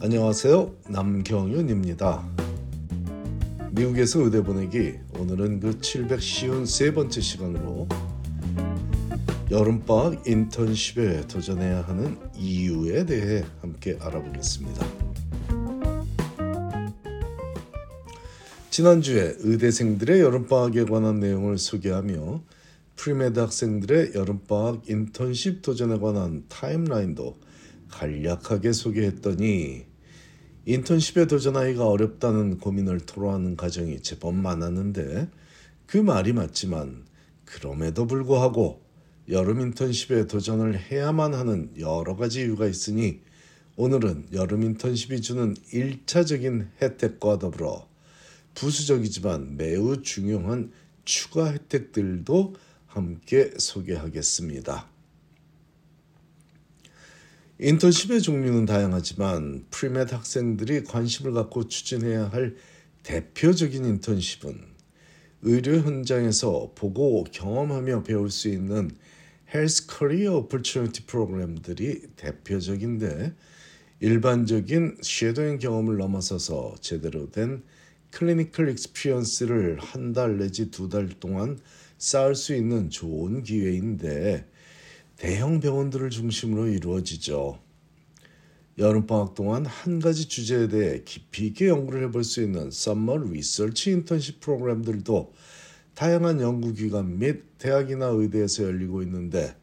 안녕하세요. 남경윤입니다. 미국에서 의대 보내기 오늘은 그 753번째 시간으로 여름방학 인턴십에 도전해야 하는 이유에 대해 함께 알아보겠습니다. 지난주에 의대생들의 여름방학에 관한 내용을 소개하며 premed 학생들의 여름방학 인턴십 도전에 관한 timeline도 간략하게 소개했더니 인턴십에 도전하기가 어렵다는 고민을 토로하는 가정이 제법 많았는데 그 말이 맞지만 그럼에도 불구하고 여름 인턴십에 도전을 해야만 하는 여러 가지 이유가 있으니 오늘은 여름 인턴십이 주는 1차적인 혜택과 더불어 부수적이지만 매우 중요한 추가 혜택들도 함께 소개하겠습니다. 인턴십의 종류는 다양하지만 premed 학생들이 관심을 갖고 추진해야 할 대표적인 인턴십은 의료 현장에서 보고 경험하며 배울 수 있는 health career opportunity 프로그램들이 대표적인데 일반적인 shadowing 경험을 넘어서서 제대로 된 clinical experience를 한 달 내지 두 달 동안 쌓을 수 있는 좋은 기회인데 대형 병원들을 중심으로 이루어지죠. 여름방학 동안 한 가지 주제에 대해 깊이 있게 연구를 해볼 수 있는 summer research 인턴십 프로그램들도 다양한 연구기관 및 대학이나 의대에서 열리고 있는데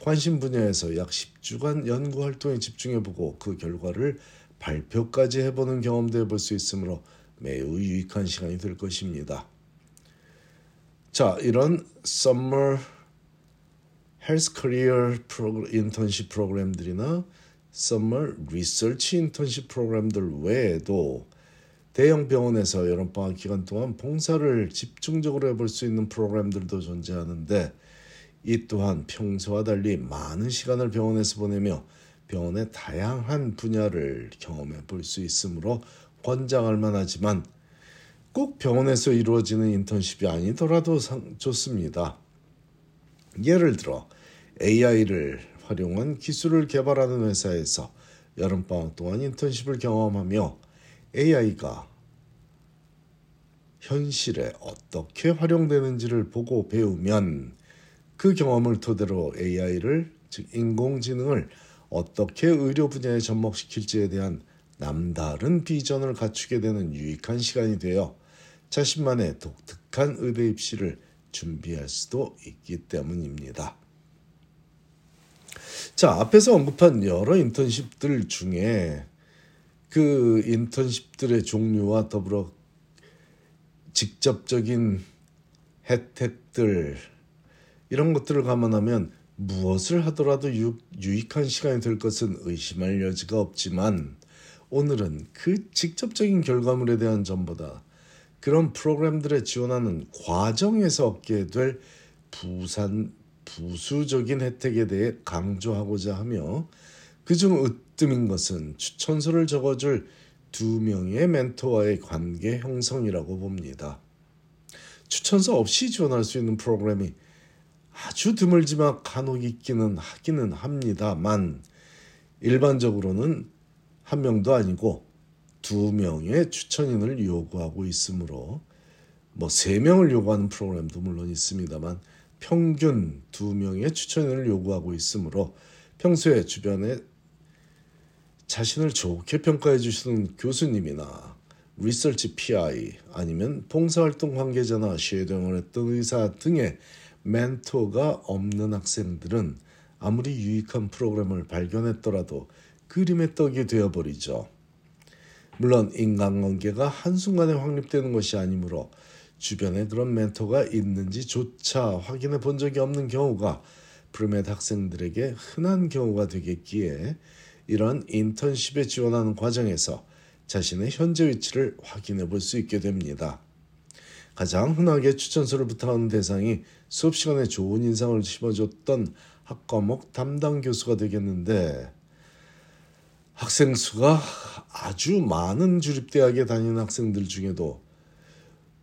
관심 분야에서 약 10주간 연구 활동에 집중해보고 그 결과를 발표까지 해보는 경험도 해볼 수 있으므로 매우 유익한 시간이 될 것입니다. 자, 이런 summer health career 인턴십 프로그램들이나 summer research 인턴십 프로그램들 외에도 대형 병원에서 여름방학 기간 동안 봉사를 집중적으로 해볼 수 있는 프로그램들도 존재하는데 이 또한 평소와 달리 많은 시간을 병원에서 보내며 병원의 다양한 분야를 경험해 볼 수 있으므로 권장할 만하지만 꼭 병원에서 이루어지는 인턴십이 아니더라도 좋습니다. 예를 들어 AI를 활용한 기술을 개발하는 회사에서 여름방학 동안 인턴십을 경험하며 AI가 현실에 어떻게 활용되는지를 보고 배우면 그 경험을 토대로 AI를 즉 인공지능을 어떻게 의료 분야에 접목시킬지에 대한 남다른 비전을 갖추게 되는 유익한 시간이 되어 자신만의 독특한 의대 입시를 준비할 수도 있기 때문입니다. 자, 앞에서 언급한 여러 인턴십들 중에 그 인턴십들의 종류와 더불어 직접적인 혜택들 이런 것들을 감안하면 무엇을 하더라도 유, 유익한 시간이 될 것은 의심할 여지가 없지만 오늘은 그 직접적인 결과물에 대한 점보다 그런 프로그램들에 지원하는 과정에서 얻게 될 부산 부수적인 혜택에 대해 강조하고자 하며 그중 으뜸인 것은 추천서를 적어줄 두 명의 멘토와의 관계 형성이라고 봅니다. 추천서 없이 지원할 수 있는 프로그램이 아주 드물지만 간혹 있기는 하기는 합니다만 일반적으로는 한 명도 아니고 두 명의 추천인을 요구하고 있으므로 뭐 세 명을 요구하는 프로그램도 물론 있습니다만 평균 두 명의 추천인을 요구하고 있으므로 평소에 주변에 자신을 좋게 평가해 주시는 교수님이나 research PI 아니면 봉사활동 관계자나 shadowing을 했던 의사 등의 멘토가 없는 학생들은 아무리 유익한 프로그램을 발견했더라도 그림의 떡이 되어버리죠. 물론 인간관계가 한순간에 확립되는 것이 아니므로 주변에 그런 멘토가 있는지조차 확인해 본 적이 없는 경우가 premed 학생들에게 흔한 경우가 되겠기에 이런 인턴십에 지원하는 과정에서 자신의 현재 위치를 확인해 볼 수 있게 됩니다. 가장 흔하게 추천서를 부탁하는 대상이 수업 시간에 좋은 인상을 심어줬던 학과목 담당 교수가 되겠는데 학생 수가 아주 많은 주립대학에 다니는 학생들 중에도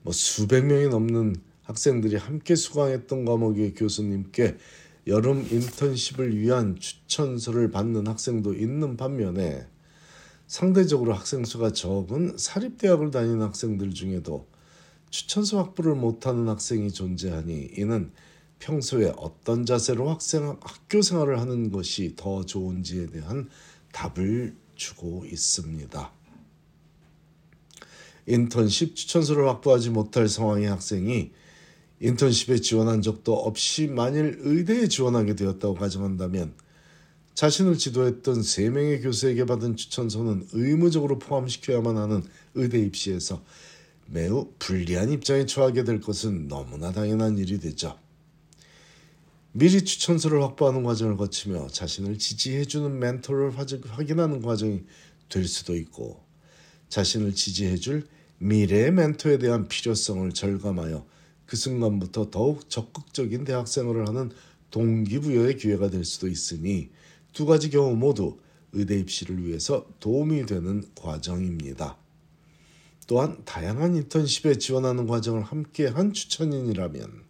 뭐 수백 명이 넘는 학생들이 함께 수강했던 과목의 교수님께 여름 인턴십을 위한 추천서를 받는 학생도 있는 반면에 상대적으로 학생 수가 적은 사립대학을 다니는 학생들 중에도 추천서 확보를 못하는 학생이 존재하니 이는 평소에 어떤 자세로 학생 학교 생활을 하는 것이 더 좋은지에 대한 답을 주고 있습니다. 인턴십 추천서를 확보하지 못할 상황의 학생이 인턴십에 지원한 적도 없이 만일 의대에 지원하게 되었다고 가정한다면 자신을 지도했던 3명의 교수에게 받은 추천서는 의무적으로 포함시켜야만 하는 의대 입시에서 매우 불리한 입장에 처하게 될 것은 너무나 당연한 일이 되죠. 미리 추천서를 확보하는 과정을 거치며 자신을 지지해주는 멘토를 확인하는 과정이 될 수도 있고 자신을 지지해줄 미래의 멘토에 대한 필요성을 절감하여 그 순간부터 더욱 적극적인 대학생활을 하는 동기부여의 기회가 될 수도 있으니 두 가지 경우 모두 의대 입시를 위해서 도움이 되는 과정입니다. 또한 다양한 인턴십에 지원하는 과정을 함께 한 추천인이라면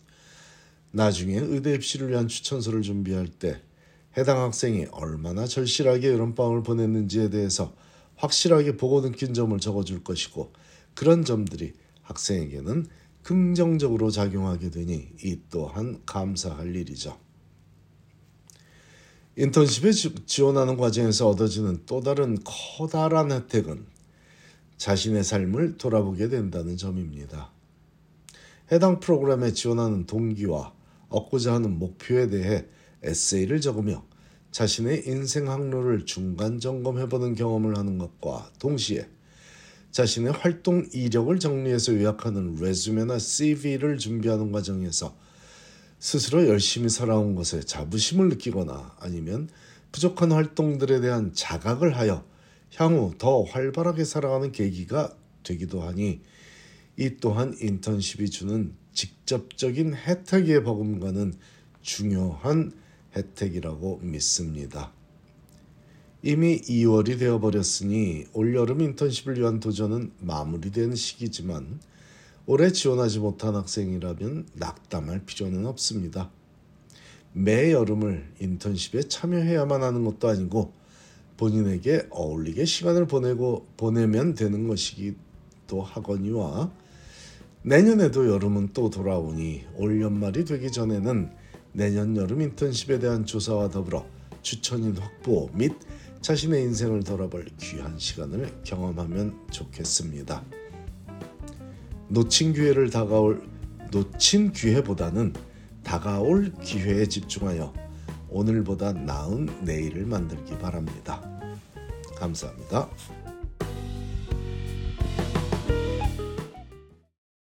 나중에 의대 입시를 위한 추천서를 준비할 때 해당 학생이 얼마나 절실하게 여름방을 보냈는지에 대해서 확실하게 보고 느낀 점을 적어줄 것이고 그런 점들이 학생에게는 긍정적으로 작용하게 되니 이 또한 감사할 일이죠. 인턴십에 지원하는 과정에서 얻어지는 또 다른 커다란 혜택은 자신의 삶을 돌아보게 된다는 점입니다. 해당 프로그램에 지원하는 동기와 얻고자 하는 목표에 대해 에세이를 적으며 자신의 인생 항로를 중간 점검해보는 경험을 하는 것과 동시에 자신의 활동 이력을 정리해서 요약하는 레즈메나 CV를 준비하는 과정에서 스스로 열심히 살아온 것에 자부심을 느끼거나 아니면 부족한 활동들에 대한 자각을 하여 향후 더 활발하게 살아가는 계기가 되기도 하니 이 또한 인턴십이 주는 직접적인 혜택에 버금가는 중요한 혜택이라고 믿습니다. 이미 2월이 되어버렸으니 올여름 인턴십을 위한 도전은 마무리된 시기지만 올해 지원하지 못한 학생이라면 낙담할 필요는 없습니다. 매 여름을 인턴십에 참여해야만 하는 것도 아니고 본인에게 어울리게 시간을 보내고 보내면 되는 것이기도 하거니와 내년에도 여름은 또 돌아오니 올 연말이 되기 전에는 내년 여름 인턴십에 대한 조사와 더불어 추천인 확보 및 자신의 인생을 돌아볼 귀한 시간을 경험하면 좋겠습니다. 놓친 기회를 다가올 놓친 기회보다는 다가올 기회에 집중하여 오늘보다 나은 내일을 만들기 바랍니다. 감사합니다.